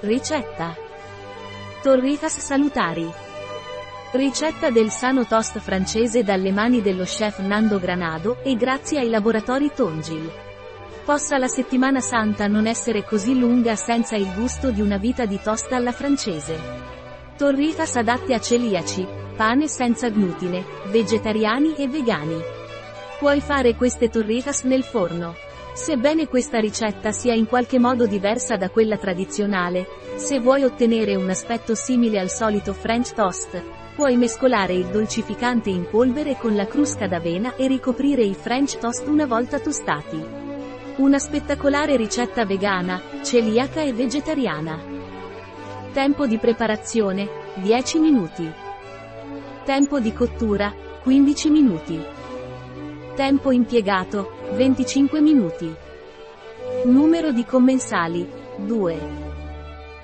Ricetta. Torrijas salutari. Ricetta del sano toast francese dalle mani dello chef Nando Granado e grazie ai laboratori Tongil. Possa la settimana santa non essere così lunga senza il gusto di una vita di toast alla francese. Torrijas adatte a celiaci, pane senza glutine, vegetariani e vegani. Puoi fare queste torrijas nel forno. Sebbene questa ricetta sia in qualche modo diversa da quella tradizionale, se vuoi ottenere un aspetto simile al solito French toast, puoi mescolare il dolcificante in polvere con la crusca d'avena e ricoprire i French toast una volta tostati. Una spettacolare ricetta vegana, celiaca e vegetariana. Tempo di preparazione, 10 minuti. Tempo di cottura, 15 minuti. Tempo impiegato, 25 minuti. Numero di commensali, 2.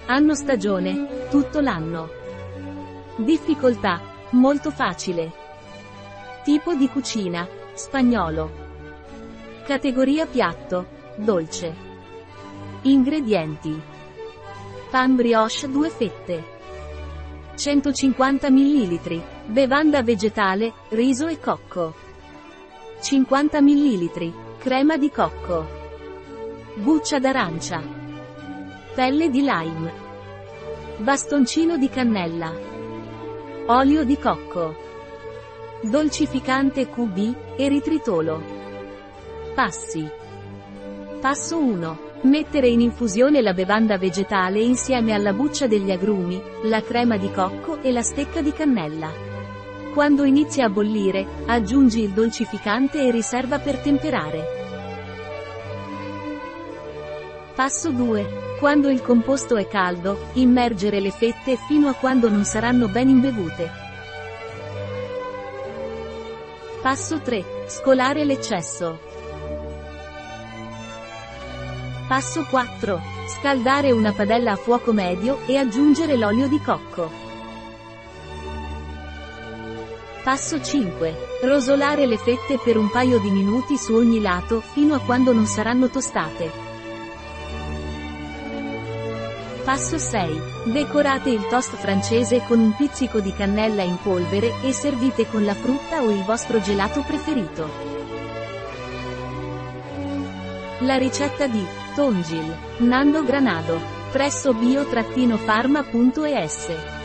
Anno stagione, tutto l'anno. Difficoltà, molto facile. Tipo di cucina, spagnolo. Categoria piatto, dolce. Ingredienti. Pan brioche 2 fette. 150 ml. Bevanda vegetale, riso e cocco. 50 ml. Crema di cocco. Buccia d'arancia. Pelle di lime. Bastoncino di cannella. Olio di cocco. Dolcificante QB, eritritolo. Passi. Passo 1. Mettere in infusione la bevanda vegetale insieme alla buccia degli agrumi, la crema di cocco e la stecca di cannella. Quando inizia a bollire, aggiungi il dolcificante e riserva per temperare. Passo 2. Quando il composto è caldo, immergere le fette fino a quando non saranno ben imbevute. Passo 3. Scolare l'eccesso. Passo 4. Scaldare una padella a fuoco medio e aggiungere l'olio di cocco. Passo 5. Rosolare le fette per un paio di minuti su ogni lato, fino a quando non saranno tostate. Passo 6. Decorate il toast francese con un pizzico di cannella in polvere e servite con la frutta o il vostro gelato preferito. La ricetta di Tongil, Nando Granado, presso bio-pharma.es